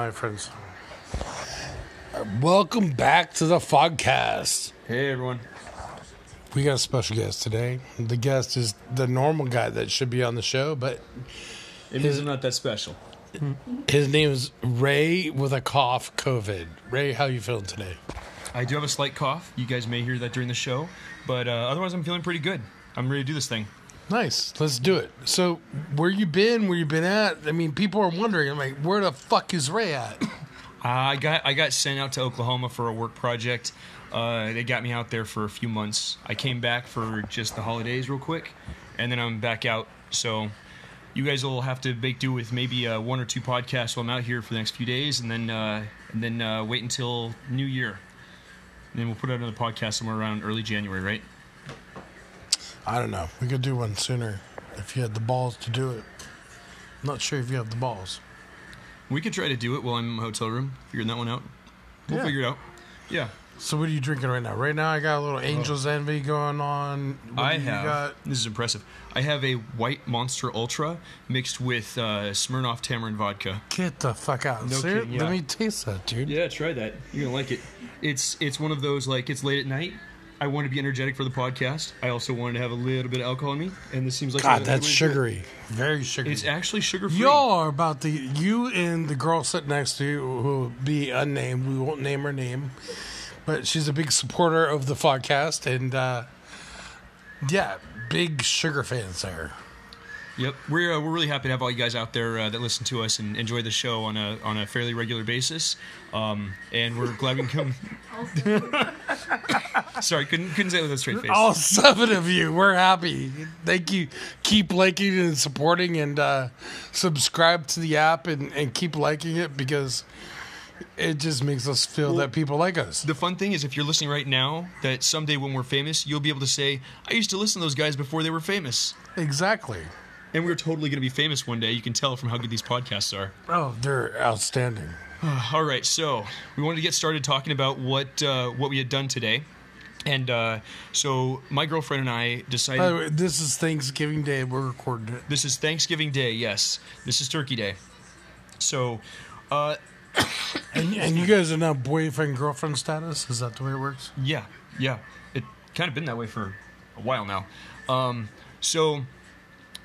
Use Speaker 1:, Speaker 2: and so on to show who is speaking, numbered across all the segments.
Speaker 1: my friends. Welcome back to the Fogcast.
Speaker 2: Hey everyone.
Speaker 1: We got a special guest today. The guest is the normal guy that should be on the show, but
Speaker 2: It means I'm not that special.
Speaker 1: his name is Ray with a cough, COVID. Ray, how you feeling today?
Speaker 2: I do have a slight cough. You guys may hear that during the show, but uh, otherwise I'm feeling pretty good. I'm ready to do this thing.
Speaker 1: Nice. Let's do it. So, where you been? Where you been at? I mean, people are wondering. I'm like, where the fuck is Ray at?
Speaker 2: Uh, I got I got sent out to Oklahoma for a work project. Uh, they got me out there for a few months. I came back for just the holidays real quick, and then I'm back out. So you guys will have to make do with maybe uh, one or two podcasts while I'm out here for the next few days, and then uh, and then uh, wait until New Year. And then we'll put out another podcast somewhere around early January, right?
Speaker 1: I don't know. We could do one sooner if you had the balls to do it. I'm not sure if you have the balls.
Speaker 2: We could try to do it while I'm in my hotel room, figuring that one out. We'll
Speaker 1: Yeah.
Speaker 2: figure it out. Yeah.
Speaker 1: So, what are you drinking right now? Right now, I got a little Angel's Envy going on. What
Speaker 2: I
Speaker 1: do you
Speaker 2: have.
Speaker 1: got?
Speaker 2: This is impressive. I have a white Monster Ultra mixed with uh, Smirnoff Tamarind vodka.
Speaker 1: Get the fuck out.
Speaker 2: No kidding, yeah.
Speaker 1: Let me taste that, dude.
Speaker 2: Yeah, try that. You're gonna like it. It's it's one of those like it's late at night. I want to be energetic for the podcast. I also wanted to have a little bit of alcohol in me, and this seems like
Speaker 1: God, that's
Speaker 2: a way to do it.
Speaker 1: sugary. Very sugary.
Speaker 2: It's actually sugar free.
Speaker 1: Y'all are about the you and the girl sitting next to you who will be unnamed. We won't name her name, but she's a big supporter of the podcast and uh, yeah, big sugar fans there.
Speaker 2: Yep, we're uh, we're really happy to have all you guys out there uh, that listen to us and enjoy the show on a on a fairly regular basis. Um, and we're glad we can come. Sorry, couldn't couldn't say it with a straight face.
Speaker 1: All seven of you, we're happy. Thank you. Keep liking and supporting and uh, subscribe to the app and, and keep liking it because it just makes us feel that people like us.
Speaker 2: The fun thing is, if you're listening right now, that someday when we're famous, you'll be able to say, "I used to listen to those guys before they were famous,"
Speaker 1: Exactly.
Speaker 2: And we're totally going to be famous one day. You can tell from how good these podcasts are.
Speaker 1: Oh, they're outstanding.
Speaker 2: All right, so we wanted to get started talking about what uh, what we had done today, and uh, so my girlfriend and I decided.
Speaker 1: By the way, this is Thanksgiving Day. We're recording it.
Speaker 2: This is Thanksgiving Day. Yes, this is Turkey Day. So, uh,
Speaker 1: And, and you guys are now boyfriend girlfriend status? Is that the way it works?
Speaker 2: yeah, yeah, it kind of been that way for a while now. Um, so,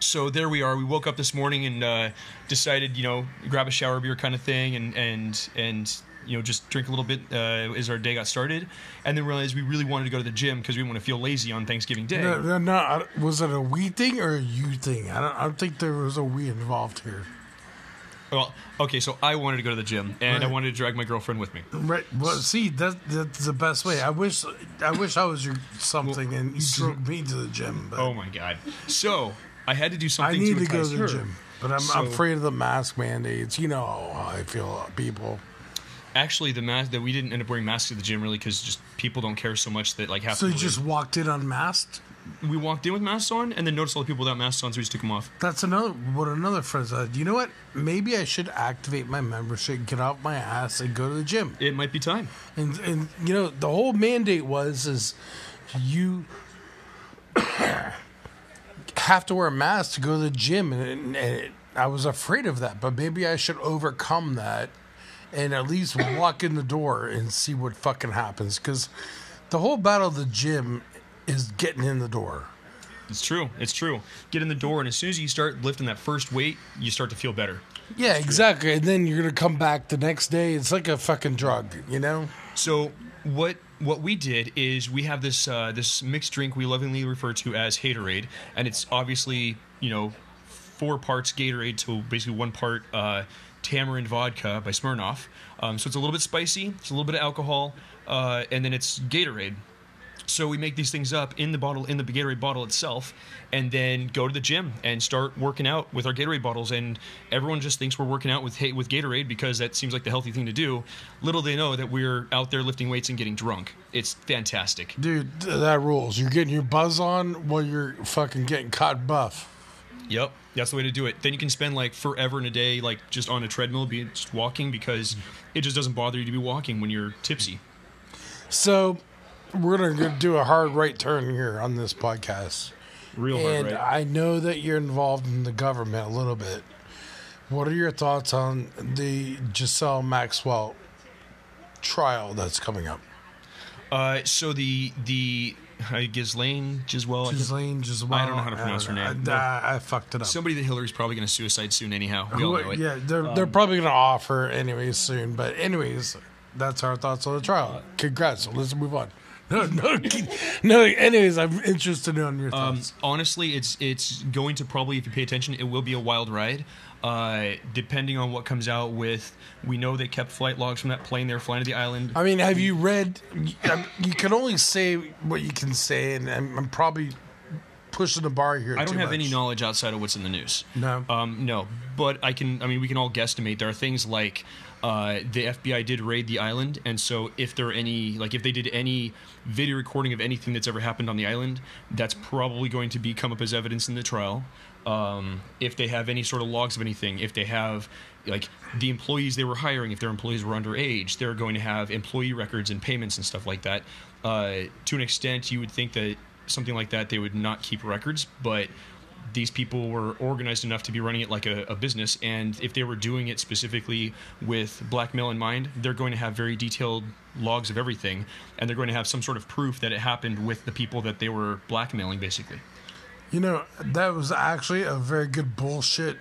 Speaker 2: so there we are. We woke up this morning and uh, decided, you know, grab a shower beer kind of thing, and and and you know, just drink a little bit uh, as our day got started, and then realized we really wanted to go to the gym because we want to feel lazy on Thanksgiving Day.
Speaker 1: No, no, no, I- was it a we thing or a you thing? I don't, I don't think there was a we involved here.
Speaker 2: Well, okay, so I wanted to go to the gym, and I wanted to drag my girlfriend with me.
Speaker 1: Right. Well, see, that that's the best way. I wish, I wish I was your something and you drove me to the gym. But
Speaker 2: Oh my god! So I had to do something.
Speaker 1: I need
Speaker 2: to
Speaker 1: to go to the
Speaker 2: her.
Speaker 1: gym, but I'm,
Speaker 2: So-
Speaker 1: I'm afraid of the mask mandates. You know how I feel about people.
Speaker 2: Actually, the mask that we didn't end up wearing masks at the gym really because just people don't care so much that like half.
Speaker 1: So you just walked in unmasked.
Speaker 2: we walked in with masks on and then noticed all the people without masks on, so we just took them off.
Speaker 1: That's another what another friend said. You know what? Maybe I should activate my membership, get off my ass, and go to the gym.
Speaker 2: It might be time.
Speaker 1: And and you know the whole mandate was is you have to wear a mask to go to the gym, and, and it, I was afraid of that. But maybe I should overcome that and at least walk in the door and see what fucking happens. Because the whole battle of the gym is getting in the door.
Speaker 2: It's true. It's true. Get in the door, and as soon as you start lifting that first weight, you start to feel better.
Speaker 1: Yeah, exactly. And then you're gonna come back the next day. It's like a fucking drug, you know.
Speaker 2: So what what we did is we have this uh, this mixed drink we lovingly refer to as Haterade, and it's obviously you know four parts Gatorade to basically one part uh, tamarind vodka by Smirnoff. Um, so it's a little bit spicy, it's a little bit of alcohol, uh, and then it's Gatorade. So we make these things up in the bottle, in the Gatorade bottle itself, and then go to the gym and start working out with our Gatorade bottles. And everyone just thinks we're working out with with Gatorade because that seems like the healthy thing to do. Little they know that we're out there lifting weights and getting drunk. It's fantastic.
Speaker 1: Dude, that rules. You're getting your buzz on while you're fucking getting caught buff.
Speaker 2: Yep, that's the way to do it. Then you can spend like forever in a day, like just on a treadmill, be just walking because it just doesn't bother you to be walking when you're tipsy.
Speaker 1: So we're gonna do a hard right turn here on this podcast.
Speaker 2: Real hard.
Speaker 1: and I know that you're involved in the government a little bit, What are your thoughts on the Giselle Maxwell trial that's coming up?
Speaker 2: Uh, so the the uh, Ghislaine Giswell, I
Speaker 1: Ghislaine Giselle.
Speaker 2: I don't know how to pronounce her name.
Speaker 1: know. I, I fucked it up.
Speaker 2: somebody that Hillary's probably going to suicide soon. Anyhow, we all know it.
Speaker 1: Yeah, they're
Speaker 2: Um,
Speaker 1: they're probably gonna offer anyways soon. But anyways, that's our thoughts on the trial. Congrats. Let's move on. No, no, no. Anyways, I'm interested in your
Speaker 2: Um,
Speaker 1: thoughts.
Speaker 2: honestly, it's it's going to probably, if you pay attention, it will be a wild ride. Uh, depending on what comes out with, we know they kept flight logs from that plane they were flying to the island.
Speaker 1: I mean, have you read? You, you can only say what you can say, and I'm, I'm probably pushing the bar here.
Speaker 2: I don't have
Speaker 1: much.
Speaker 2: any knowledge outside of what's in the news.
Speaker 1: No.
Speaker 2: Um, no, but I can. I mean, we can all guesstimate. There are things like uh, the FBI did raid the island, and so if there are any, like, if they did any video recording of anything that's ever happened on the island, that's probably going to be come up as evidence in the trial. Um, if they have any sort of logs of anything, if they have like the employees they were hiring, if their employees were underage, they're going to have employee records and payments and stuff like that. Uh, to an extent, you would think that something like that they would not keep records, but these people were organized enough to be running it like a, a business. And if they were doing it specifically with blackmail in mind they're going to have very detailed logs of everything. And they're going to have some sort of proof that it happened with the people that they were blackmailing basically.
Speaker 1: You know, that was actually a very good bullshit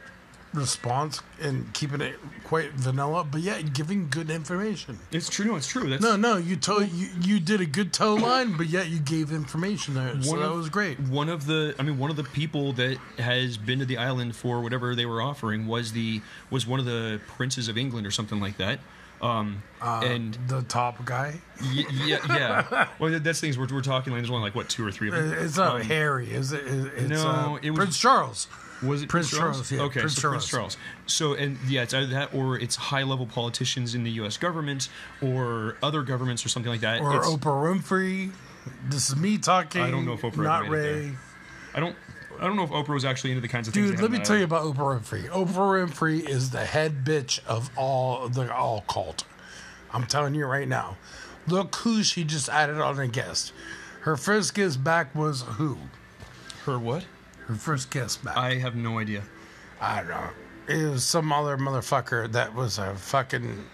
Speaker 1: response and keeping it quite vanilla, but yet giving good information.
Speaker 2: it's true no it's true that's
Speaker 1: No, no, you told you you did a good toe line, but yet you gave information there, so
Speaker 2: One
Speaker 1: that was great.
Speaker 2: one of the i mean one of the people that has been to the island for whatever they were offering was the was one of the princes of england or something like that um and
Speaker 1: The top guy,
Speaker 2: y- yeah yeah well that- that's things we're, we're talking like there's only like what two or three of them
Speaker 1: it's not
Speaker 2: Um,
Speaker 1: Harry, is it? It's,
Speaker 2: no,
Speaker 1: uh,
Speaker 2: it was-
Speaker 1: Prince Charles.
Speaker 2: Was it
Speaker 1: Prince Charles,
Speaker 2: Charles?
Speaker 1: yeah,
Speaker 2: okay,
Speaker 1: Prince
Speaker 2: so Prince
Speaker 1: Charles.
Speaker 2: Charles. So, and yeah, it's either that or it's high level politicians in the U.S. government or other governments or something like that.
Speaker 1: Or
Speaker 2: It's-
Speaker 1: Oprah Winfrey. This is me talking.
Speaker 2: I don't know if Oprah
Speaker 1: not Ray.
Speaker 2: I don't. I don't know if Oprah was actually into the kinds of things.
Speaker 1: Dude, let me tell you about Oprah Winfrey. Oprah Winfrey is the head bitch of all the all cult. I'm telling you right now. Look who she just added on a guest. Her first guest back was who?
Speaker 2: Her what?
Speaker 1: Her first kiss back.
Speaker 2: I have no idea.
Speaker 1: I don't know. It was some other motherfucker that was a fucking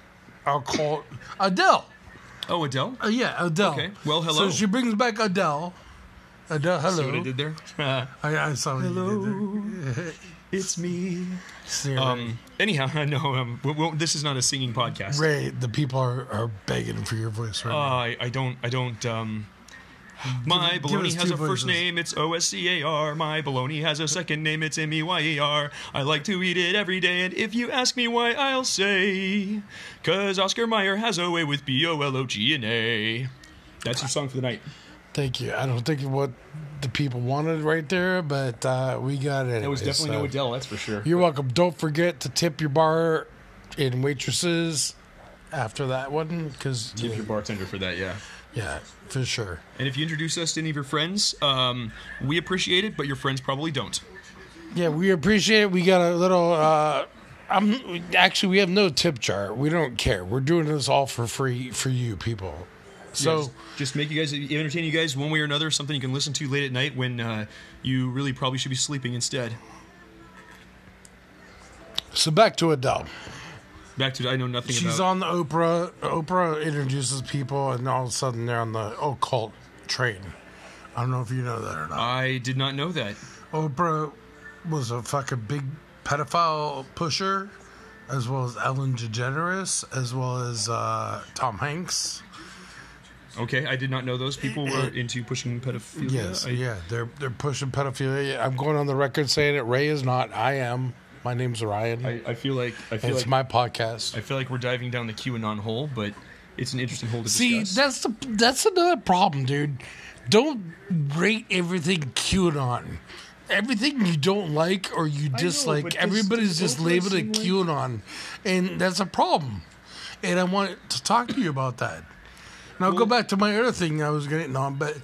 Speaker 1: occult. Adele.
Speaker 2: Oh, Adele.
Speaker 1: Uh, yeah, Adele.
Speaker 2: Okay. Well, hello.
Speaker 1: So she brings back Adele. Adele, hello.
Speaker 2: See what I did there?
Speaker 1: I, I saw what you did there.
Speaker 2: it's me. Um. Anyhow, no. Um. we- we- this is not a singing podcast.
Speaker 1: Ray, the people are, are begging for your voice right
Speaker 2: Uh,
Speaker 1: now.
Speaker 2: I, I don't. I don't. Um. My
Speaker 1: give
Speaker 2: baloney has a first name, it's O S C A R. My baloney has a second name, it's M E Y E R. I like to eat it every day, and if you ask me why, I'll say, cause Oscar Meyer has a way with B O L O G N A. That's your song for the night.
Speaker 1: Thank you. I don't think what the people wanted right there, but uh, we got it.
Speaker 2: It was definitely
Speaker 1: so-
Speaker 2: no Adele, that's for sure.
Speaker 1: You're welcome. Don't forget to tip your bar and waitresses after that one, because
Speaker 2: Tip your bartender for that, yeah.
Speaker 1: Yeah, for sure.
Speaker 2: And if you introduce us to any of your friends, um, we appreciate it, but your friends probably don't.
Speaker 1: Yeah, we appreciate it. We got a little. Uh, I'm actually we have no tip jar. We don't care. We're doing this all for free for you people. So
Speaker 2: Yes. just make you guys entertain you guys one way or another, something you can listen to late at night when uh, you really probably should be sleeping instead.
Speaker 1: so back to Adele.
Speaker 2: Back to I know nothing
Speaker 1: She's
Speaker 2: about.
Speaker 1: on the Oprah. Oprah introduces people, and all of a sudden they're on the occult train. I don't know if you know that or not.
Speaker 2: I did not know that.
Speaker 1: Oprah was a fucking big pedophile pusher, as well as Ellen DeGeneres, as well as uh, Tom Hanks.
Speaker 2: Okay, I did not know those people were into pushing pedophilia.
Speaker 1: Yes,
Speaker 2: I,
Speaker 1: yeah, they're they're pushing pedophilia. I'm going on the record saying it. Ray is not. I am. My name's Ryan.
Speaker 2: I, I feel like I feel
Speaker 1: it's
Speaker 2: like
Speaker 1: my podcast.
Speaker 2: I feel like we're diving down the QAnon hole, but it's an interesting hole to
Speaker 1: See,
Speaker 2: discuss.
Speaker 1: that's the that's another problem, dude. Don't rate everything QAnon. Everything you don't like or you dislike,
Speaker 2: but this-
Speaker 1: everybody's
Speaker 2: this
Speaker 1: just
Speaker 2: Oprah
Speaker 1: labeled a
Speaker 2: seemed like-
Speaker 1: QAnon, and that's a problem. And I want to talk to you about that. Now I'll go back to my other thing I was getting on, but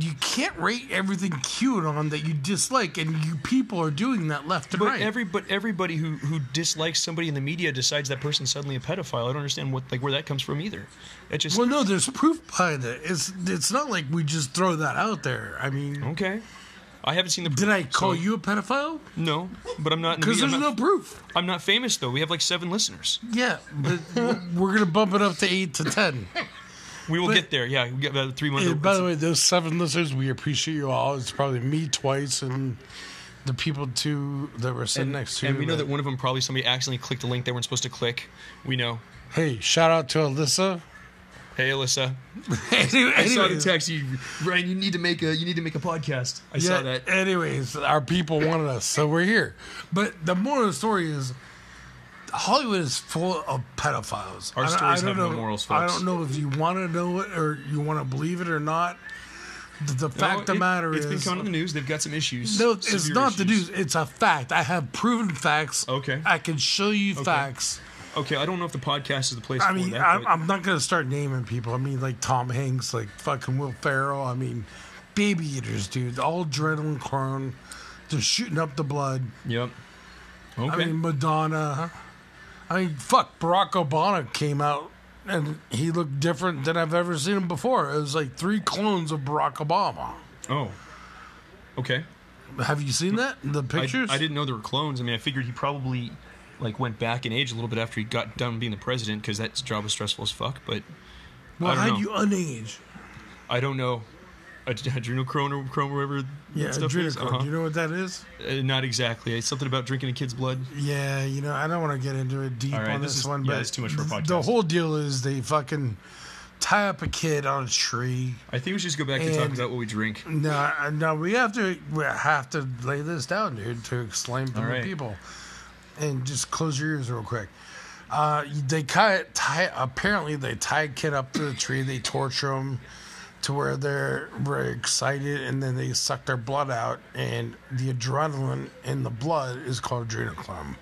Speaker 1: you can't rate everything cute QAnon that you dislike, and you people are doing that left and
Speaker 2: But
Speaker 1: right.
Speaker 2: every but everybody who who dislikes somebody in the media decides that person's suddenly a pedophile. I don't understand what like where that comes from either. It just
Speaker 1: well, no, there's proof behind it. It's it's not like we just throw that out there. I mean,
Speaker 2: okay. I haven't seen the.
Speaker 1: Did I call
Speaker 2: so-
Speaker 1: you a pedophile?
Speaker 2: No, but I'm not. in the
Speaker 1: Because there's
Speaker 2: I'm
Speaker 1: no proof.
Speaker 2: I'm not famous though. We have like seven listeners.
Speaker 1: Yeah, but we're gonna bump it up to eight to ten.
Speaker 2: We will
Speaker 1: But-
Speaker 2: get there. Yeah, we get about three months.
Speaker 1: And by the way, those seven listeners, we appreciate you all. It's probably me twice and the people too that were sitting next to.
Speaker 2: and we know that one of them probably somebody accidentally clicked a link they weren't supposed to click. We know.
Speaker 1: Hey, shout out to Alyssa.
Speaker 2: Hey, Alyssa.
Speaker 1: Anyway,
Speaker 2: I saw the text. You, Ryan, you need to make a you need to make a podcast. I saw that.
Speaker 1: Anyways, our people wanted us, so we're here. But the moral of the story is Hollywood is full of pedophiles.
Speaker 2: Our
Speaker 1: I
Speaker 2: stories
Speaker 1: I
Speaker 2: have no
Speaker 1: know,
Speaker 2: morals,
Speaker 1: I don't know if you want to know it or you want to believe it or not. The, the fact
Speaker 2: No,
Speaker 1: of the matter
Speaker 2: it's
Speaker 1: is, it's
Speaker 2: been coming in the news. They've got some issues.
Speaker 1: no, it's not the news. It's a fact. I have proven facts.
Speaker 2: Okay.
Speaker 1: I can show you facts.
Speaker 2: Okay, I don't know if the podcast is the place
Speaker 1: I
Speaker 2: for
Speaker 1: mean,
Speaker 2: that.
Speaker 1: I'm,
Speaker 2: but-
Speaker 1: I'm not going to start naming people. I mean, like Tom Hanks, like fucking Will Ferrell. I mean, baby eaters, dude. All adrenaline clone. They're shooting up the blood.
Speaker 2: Yep. Okay.
Speaker 1: I mean, Madonna. I mean, fuck. Barack Obama came out and he looked different than I've ever seen him before. It was like three clones of Barack Obama.
Speaker 2: oh. Okay.
Speaker 1: Have you seen that? The pictures?
Speaker 2: I didn't know there were clones. I mean, I figured he probably like went back in age a little bit after he got done being the president because that job was stressful as fuck. But
Speaker 1: Well,
Speaker 2: I don't
Speaker 1: how
Speaker 2: know.
Speaker 1: you unage?
Speaker 2: I don't know. Ad- Adrenochrome or chrome, whatever.
Speaker 1: Yeah,
Speaker 2: that stuff is? Uh-huh.
Speaker 1: Do you know what that is?
Speaker 2: Uh, not exactly. It's something about drinking a kid's blood.
Speaker 1: Yeah, you know, I don't want to get into it deep
Speaker 2: right,
Speaker 1: on
Speaker 2: this
Speaker 1: this,
Speaker 2: is-
Speaker 1: one,
Speaker 2: yeah,
Speaker 1: but
Speaker 2: it's too much for a podcast.
Speaker 1: The whole deal is they fucking tie up a kid on a tree.
Speaker 2: I think we should just go back to talk
Speaker 1: And-
Speaker 2: about what we drink.
Speaker 1: No, no, we have to we have to lay this down, dude, to explain to the
Speaker 2: right.
Speaker 1: people. And just close your ears real quick. Uh, they tie, tie. Apparently, they tie a kid up to the tree. They torture him to where they're very excited, and then they suck their blood out. And the adrenaline in the blood is called adrenochrome.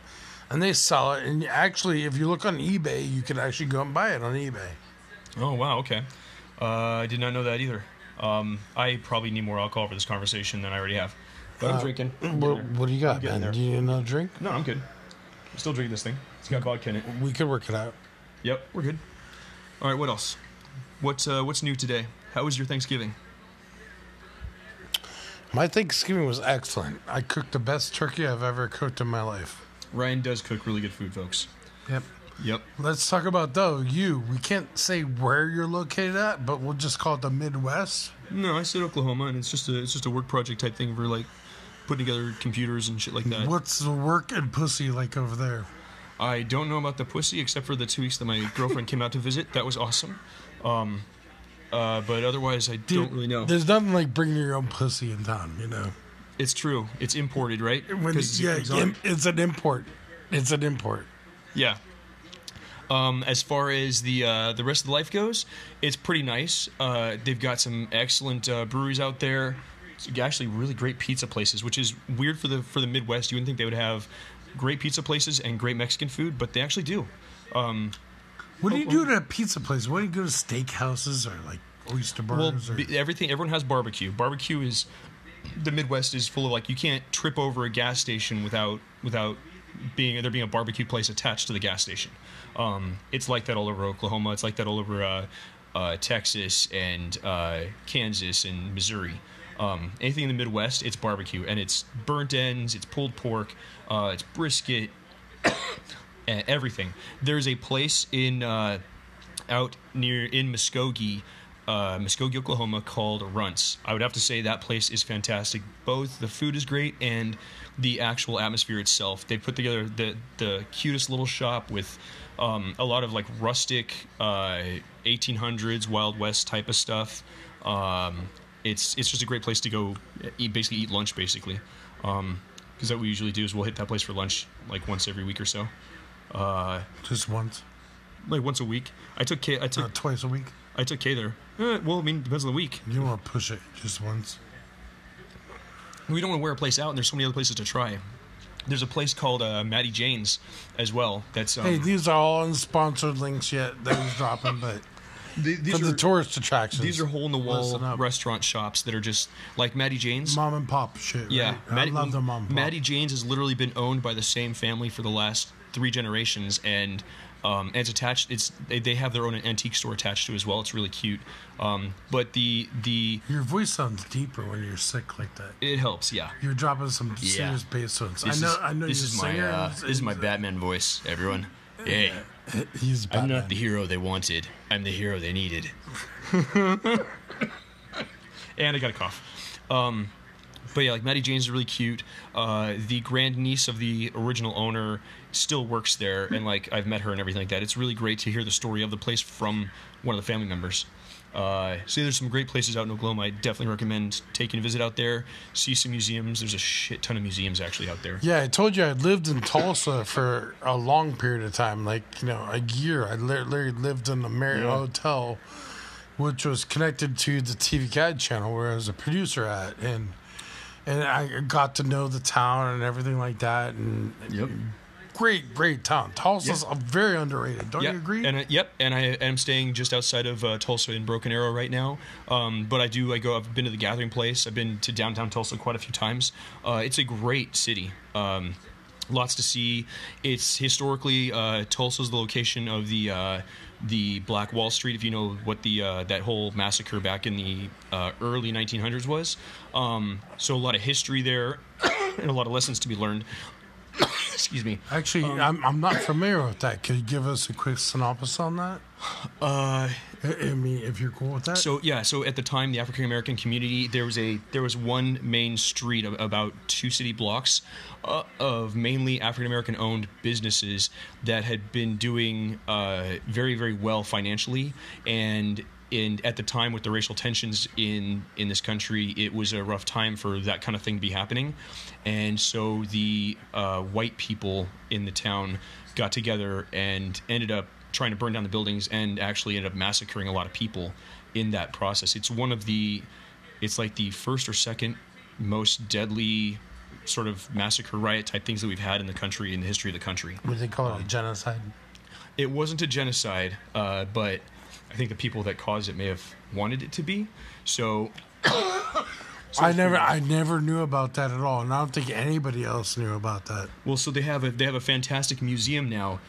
Speaker 1: And they sell it. And actually, if you look on eBay, you can actually go and buy it on eBay.
Speaker 2: Oh wow, okay. Uh, I did not know that either. Um, I probably need more alcohol for this conversation than I already have. But I'm drinking. I'm
Speaker 1: What, what do you got,
Speaker 2: getting
Speaker 1: Ben?
Speaker 2: there.
Speaker 1: Do you need another drink?
Speaker 2: No, I'm good. I'm still drinking this thing. It's got vodka in it.
Speaker 1: We could work it out.
Speaker 2: Yep, we're good. All right, what else? What's uh, what's new today? How was your Thanksgiving?
Speaker 1: My Thanksgiving was excellent. I cooked the best turkey I've ever cooked in my life.
Speaker 2: Ryan does cook really good food, folks.
Speaker 1: Yep.
Speaker 2: Yep.
Speaker 1: Let's talk about though you. We can't say where you're located at, but we'll just call it the Midwest.
Speaker 2: No, I said Oklahoma, and it's just a it's just a work project type thing for like putting together computers and shit like that.
Speaker 1: What's the work and pussy like over there?
Speaker 2: I don't know about the pussy except for the two weeks that my girlfriend came out to visit. That was awesome. Um, uh, but otherwise, I don't really know.
Speaker 1: There's nothing like bringing your own pussy in town, you know.
Speaker 2: It's true. It's imported, right?
Speaker 1: When
Speaker 2: it's
Speaker 1: yeah,
Speaker 2: exotic.
Speaker 1: it's an import. It's an import.
Speaker 2: Yeah. Um, as far as the uh, the rest of the life goes, it's pretty nice. Uh, they've got some excellent uh, breweries out there. It's actually, really great pizza places, which is weird for the for the Midwest. You wouldn't think they would have great pizza places and great Mexican food, but they actually do. Um,
Speaker 1: What do you
Speaker 2: Oh,
Speaker 1: do at a pizza place? What do you go to steakhouses or like oyster
Speaker 2: well,
Speaker 1: bars? or,
Speaker 2: everything everyone has barbecue. Barbecue is the Midwest is full of like you can't trip over a gas station without without being there being a barbecue place attached to the gas station. Um, it's like that all over Oklahoma. It's like that all over uh, uh, Texas and uh, Kansas and Missouri. Um, anything in the Midwest, it's barbecue, and it's burnt ends, it's pulled pork, uh, it's brisket, everything. There's a place in uh, out near in Muskogee, uh, Muskogee, Oklahoma, called Runts. I would have to say that place is fantastic. Both the food is great and the actual atmosphere itself. They put together the the cutest little shop with um, a lot of like rustic uh, 1800s Wild West type of stuff. Um, it's it's just a great place to go eat basically eat lunch basically. Um, because that we usually do is we'll hit that place for lunch like once every week or so, uh,
Speaker 1: just once,
Speaker 2: like once a week. I took Kay, I took
Speaker 1: uh, twice a week.
Speaker 2: I took Kay there. Eh, well, I mean, depends on the week.
Speaker 1: You don't want to push it just once.
Speaker 2: We don't want to wear a place out, and there's so many other places to try. There's a place called uh, Maddie Jane's as well. That's um,
Speaker 1: Hey, these are all unsponsored links yet that he's dropping, but
Speaker 2: th- these
Speaker 1: for
Speaker 2: are
Speaker 1: the tourist attractions.
Speaker 2: these are hole in the wall
Speaker 1: Listen up.
Speaker 2: restaurant shops that are just like Maddie Jane's.
Speaker 1: mom and pop shit.
Speaker 2: Yeah,
Speaker 1: right? I love the mom. And pop.
Speaker 2: Maddie Jane's has literally been owned by the same family for the last three generations, and Um, and it's attached. It's they, they have their own antique store attached to it as well. It's really cute. Um, but the the
Speaker 1: Your voice sounds deeper when you're sick like that.
Speaker 2: it helps. Yeah.
Speaker 1: You're dropping some
Speaker 2: Yeah.
Speaker 1: serious bass tones.
Speaker 2: This
Speaker 1: I know.
Speaker 2: is,
Speaker 1: I know.
Speaker 2: This
Speaker 1: you're
Speaker 2: is my uh, this is my Batman voice. Everyone. Hey,
Speaker 1: He's
Speaker 2: I'm not the hero they wanted. I'm the hero they needed. and I got a cough. Um, but yeah, like Maddie Jane's is really cute. Uh, the grand niece of the original owner still works there, and like I've met her and everything like that. It's really great to hear the story of the place from one of the family members. Uh, so there's some great places out in Oklahoma. I definitely recommend taking a visit out there, see some museums. There's a shit ton of museums actually out there.
Speaker 1: Yeah, I told you I lived in Tulsa for a long period of time, like you know, a year. I literally lived in the Marriott
Speaker 2: Yeah.
Speaker 1: hotel, which was connected to the TV Guide channel where I was a producer at, and and I got to know the town and everything like that. And
Speaker 2: Yep.
Speaker 1: great, great town. Tulsa's a very underrated. Don't
Speaker 2: Yep.
Speaker 1: you agree?
Speaker 2: And I, yep, and I am staying just outside of uh, Tulsa in Broken Arrow right now. Um, but I do I go. I've been to the Gathering Place. I've been to downtown Tulsa quite a few times. Uh, it's a great city. Um, lots to see. It's historically uh, Tulsa's the location of the uh, the Black Wall Street. If you know what the uh, that whole massacre back in the uh, early 1900s was. Um, so a lot of history there, and a lot of lessons to be learned. Excuse me.
Speaker 1: Actually, I'm I'm not familiar with that. Could you give us a quick synopsis on that?
Speaker 2: Uh,
Speaker 1: I, mean, if you're cool with that.
Speaker 2: So yeah, so at the time, the African American community, there was a there was one main street of about two city blocks uh, of mainly African American owned businesses that had been doing uh, very very well financially, and in at the time with the racial tensions in in this country, it was a rough time for that kind of thing to be happening, and so the uh, white people in the town got together and ended up trying to burn down the buildings and actually ended up massacring a lot of people in that process. It's one of the, it's like the first or second most deadly sort of massacre riot type things that we've had in the country in the history of the country.
Speaker 1: What do they call it a genocide?
Speaker 2: It wasn't a genocide, uh, but I think the people that caused it may have wanted it to be. So
Speaker 1: I never, I never knew about that at all, and I don't think anybody else knew about that.
Speaker 2: well, so they have a they have a fantastic museum now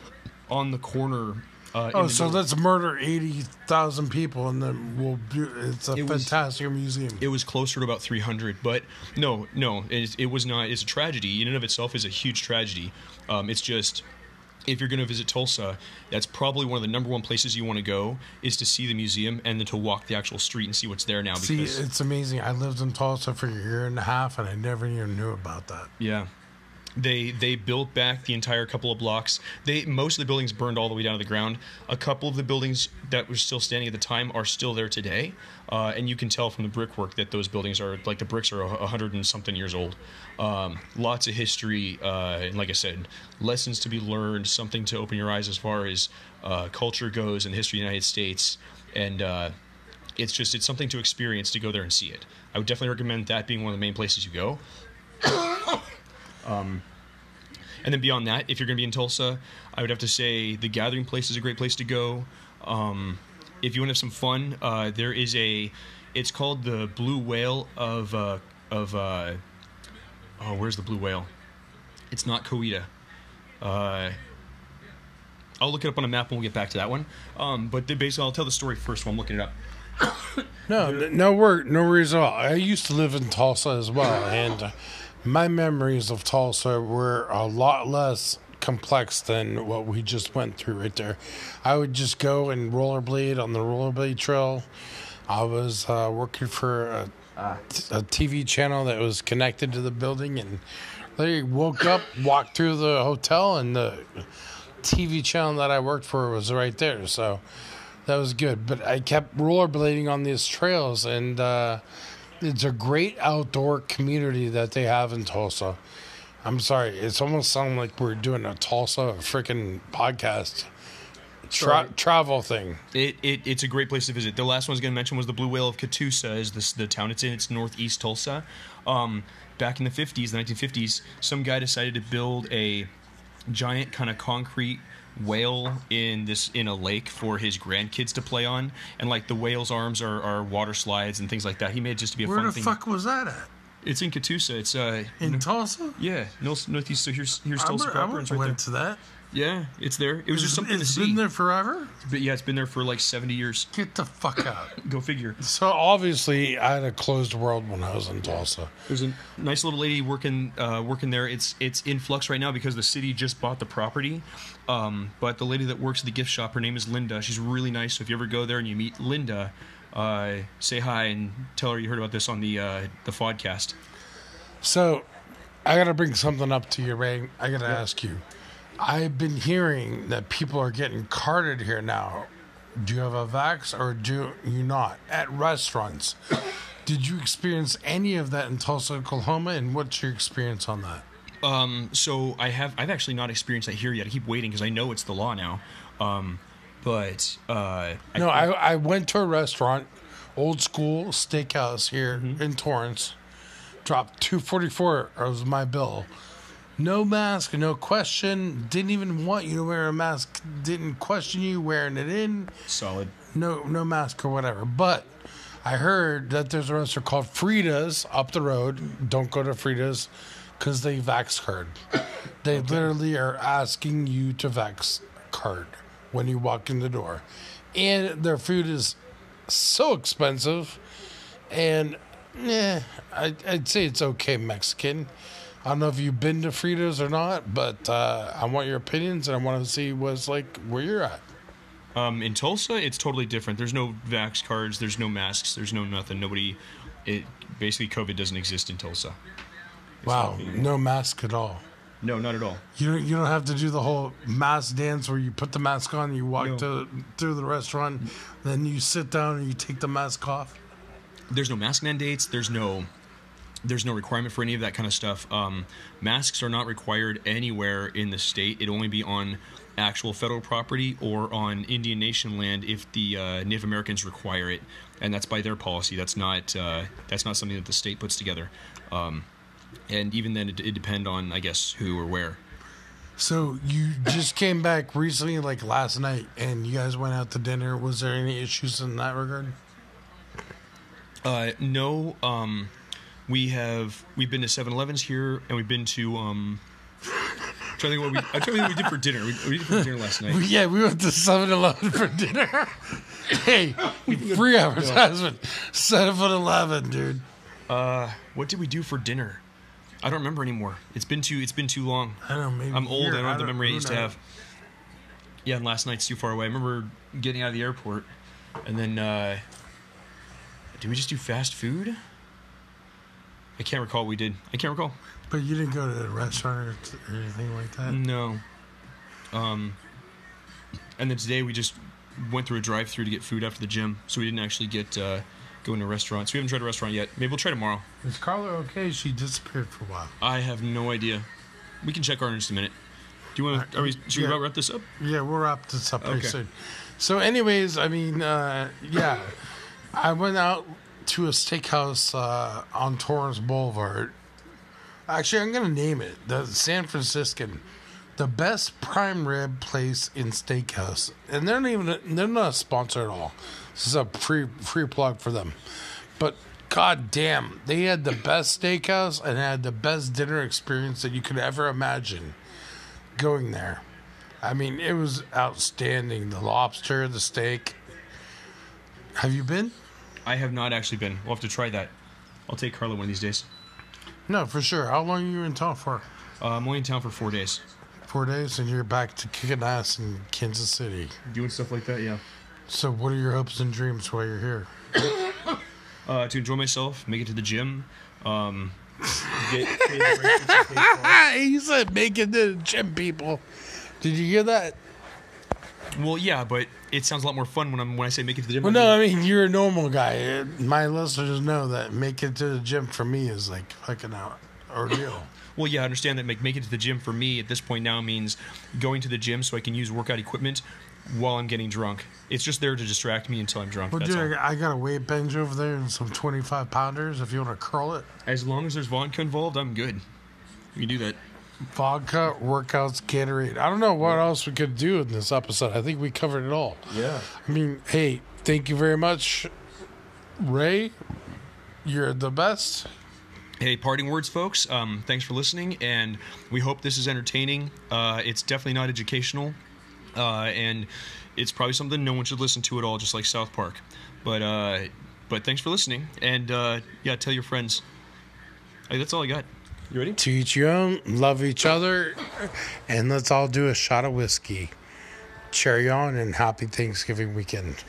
Speaker 2: on the corner. Uh,
Speaker 1: Oh, so
Speaker 2: middle-
Speaker 1: let's murder eighty thousand people, and then we'll. Do, it's a
Speaker 2: It was-
Speaker 1: fantastic museum.
Speaker 2: it was closer to about 300 but no no it, it was not it's a tragedy in and of itself is a huge tragedy um, it's just if you're going to visit tulsa that's probably one of the number one places you want to go is to see the museum and then to walk the actual street and see what's there now
Speaker 1: See,
Speaker 2: because
Speaker 1: it's amazing. I lived in Tulsa for a year and a half, and I never even knew about that.
Speaker 2: yeah they they built back the entire couple of blocks. They most of the buildings burned all the way down to the ground. A couple of the buildings that were still standing at the time are still there today. Uh, and you can tell from the brickwork that those buildings are like the bricks are a hundred and something years old. Um, lots of history uh, and like i said lessons to be learned something to open your eyes as far as uh, culture goes and the history of the united states. And uh, it's just it's something to experience to go there and see it. I would definitely recommend that being one of the main places you go and then beyond that, if you're going to be in Tulsa, I would have to say the Gathering Place is a great place to go. Um, if you want to have some fun, uh, there is a. It's called the Blue Whale of uh, of. Uh, oh, where's the Blue Whale? It's not Coweta. Uh, I'll look it up on a map and we'll get back to that one. Um, but basically, I'll tell the story first while I'm looking it up.
Speaker 1: No, no work, no worries at all. I used to live in Tulsa as well, and my memories of Tulsa were a lot less complex than what we just went through right there. I would just go and rollerblade on the rollerblade trail. I was uh, working for a, a TV channel that was connected to the building, and they woke up, walked through the hotel, and the TV channel that I worked for was right there. So that was good. But I kept rollerblading on these trails, and uh, it's a great outdoor community that they have in Tulsa. I'm sorry, it's almost sounding like we're doing a Tulsa freaking podcast tra- travel thing.
Speaker 2: It, it it's a great place to visit. The last one I was going to mention was the Blue Whale of Catoosa, is this the town it's in. It's northeast Tulsa. Um, back in the 50s, the 1950s, some guy decided to build a giant kind of concrete whale in this in a lake for his grandkids to play on, and like the whale's arms are, are water slides and things like that. He made it just to be a
Speaker 1: Where
Speaker 2: fun
Speaker 1: the
Speaker 2: thing.
Speaker 1: fuck was that at?
Speaker 2: It's in Catoosa. It's uh
Speaker 1: In Tulsa?
Speaker 2: yeah north northeast. So here's here's
Speaker 1: I,
Speaker 2: Tulsa
Speaker 1: I
Speaker 2: proper.
Speaker 1: have
Speaker 2: right there.
Speaker 1: went to that.
Speaker 2: Yeah, it's there. It was just something to
Speaker 1: It's
Speaker 2: see.
Speaker 1: been there forever.
Speaker 2: But yeah, it's been there for like 70 years.
Speaker 1: Get the fuck out.
Speaker 2: Go figure.
Speaker 1: So obviously, I had a closed world when I was in Tulsa.
Speaker 2: There's a nice little lady working uh, working there. It's it's in flux right now because the city just bought the property. Um, but the lady that works at the gift shop, her name is Linda. She's really nice. So if you ever go there and you meet Linda, uh, say hi and tell her you heard about this on the uh, the podcast.
Speaker 1: So, I gotta bring something up to you, Ray. I gotta ask you. I've been hearing that people are getting carted here now. Do you have a vax or do you not at restaurants? Did you experience any of that in Tulsa, Oklahoma? And what's your experience on that?
Speaker 2: Um, so I have I've actually not experienced that here yet. I keep waiting because I know it's the law now. Um, but uh,
Speaker 1: No, I, I went to a restaurant, old school steakhouse here
Speaker 2: Mm-hmm.
Speaker 1: in Torrance. Dropped two forty four was my bill. No mask, no question. Didn't even want you to wear a mask. Didn't question you wearing it in.
Speaker 2: solid.
Speaker 1: No, no mask or whatever. But I heard that there's a restaurant called Frida's up the road. Don't go to Frida's because they vax card. They literally are asking you to vax card when you walk in the door, and their food is so expensive. And yeah, I, I'd say it's okay Mexican. I don't know if you've been to Frida's or not, but uh, I want your opinions and I want to see what's like where you're at.
Speaker 2: Um, in Tulsa, it's totally different. There's no vax cards. There's no masks. There's no nothing. Nobody. It basically COVID doesn't exist in Tulsa.
Speaker 1: Wow, no mask at all.
Speaker 2: No, not at all.
Speaker 1: You don't, you don't have to do the whole mask dance where you put the mask on, you walk
Speaker 2: No.
Speaker 1: to through the restaurant, then you sit down and you take the mask off.
Speaker 2: There's no mask mandates. There's no. There's no requirement for any of that kind of stuff. Um, masks are not required anywhere in the state. It only be on actual federal property or on Indian Nation land if the uh, Native Americans require it, and that's by their policy. That's not uh, that's not something that the state puts together. Um, and even then, it, it depend on I guess who or where.
Speaker 1: So you just came back recently, like last night, and you guys went out to dinner. Was there any issues in that regard?
Speaker 2: Uh, no, um, we have we've been to 7-Elevens here, and we've been to um. I'm trying to think what we. I'm trying to think what we did for dinner. We, we did for dinner last night.
Speaker 1: Yeah, we went to 7-Eleven for dinner. hey, free advertisement. 7-Eleven, dude.
Speaker 2: Uh, what did we do for dinner? I don't remember anymore. It's been too. It's been too long.
Speaker 1: I don't know. Maybe
Speaker 2: I'm old. I don't have the memory I used to have. Yeah, and last night's too far away. I remember getting out of the airport, and then uh, did we just do fast food? I can't recall what we did. I can't recall.
Speaker 1: But you didn't go to a restaurant or, t- or anything like that.
Speaker 2: No. Um, and then today we just went through a drive-through to get food after the gym, so we didn't actually get uh, go into restaurants. So we haven't tried a restaurant yet. Maybe we'll try tomorrow.
Speaker 1: Is Carla okay? She disappeared for a while.
Speaker 2: I have no idea. We can check our in just a minute. Do you want to? Are we? Should we
Speaker 1: Yeah.
Speaker 2: about wrap this up?
Speaker 1: Yeah, we'll wrap this up pretty
Speaker 2: Okay.
Speaker 1: soon. So, anyways, I mean, uh, yeah, I went out to a steakhouse uh, on Torrance Boulevard. Actually, I'm gonna name it the San Franciscan, the best prime rib place in steakhouse, and they're not even they're not a sponsor at all. This is a free free plug for them, but. God damn, they had the best steakhouse and had the best dinner experience that you could ever imagine going there. I mean, it was outstanding. The lobster, the steak. Have you been?
Speaker 2: I have not actually been. We'll have to try that. I'll take Carla one of these days.
Speaker 1: No, for sure. How long are you in town for?
Speaker 2: Uh, I'm only in town for four days.
Speaker 1: Four days, and you're back to kicking ass in Kansas City.
Speaker 2: Doing stuff like that, yeah.
Speaker 1: So, what are your hopes and dreams while you're here?
Speaker 2: Uh, to enjoy myself, make it to the gym. Um, get pay the you pay for.
Speaker 1: He said make it to the gym, people. Did you hear that?
Speaker 2: Well, yeah, but it sounds a lot more fun when I'm when I say make it to the gym.
Speaker 1: Well, no, I mean you're a normal guy. My listeners know that make it to the gym for me is like fucking out ordeal.
Speaker 2: Well, yeah, I understand that make, make it to the gym for me at this point now means going to the gym so I can use workout equipment while I'm getting drunk. It's just there to distract me until I'm drunk.
Speaker 1: Well,
Speaker 2: that's
Speaker 1: dude,
Speaker 2: all.
Speaker 1: I I got a weight bench over there and some 25 pounders. If you want to curl it,
Speaker 2: As long as there's vodka involved, I'm good. We can do that.
Speaker 1: Vodka, workouts, Gatorade. I don't know what else we could do in this episode. I think we covered it all.
Speaker 2: Yeah.
Speaker 1: I mean, hey, thank you very much, Ray. You're the best.
Speaker 2: Hey, parting words, folks. Um, thanks for listening, and we hope this is entertaining. Uh, it's definitely not educational, uh, and it's probably something no one should listen to at all, just like South Park. But uh, but thanks for listening, and uh, yeah, tell your friends. Hey, that's all I got. You ready?
Speaker 1: To each your own, love each other, and let's all do a shot of whiskey. Cherry on and happy Thanksgiving weekend.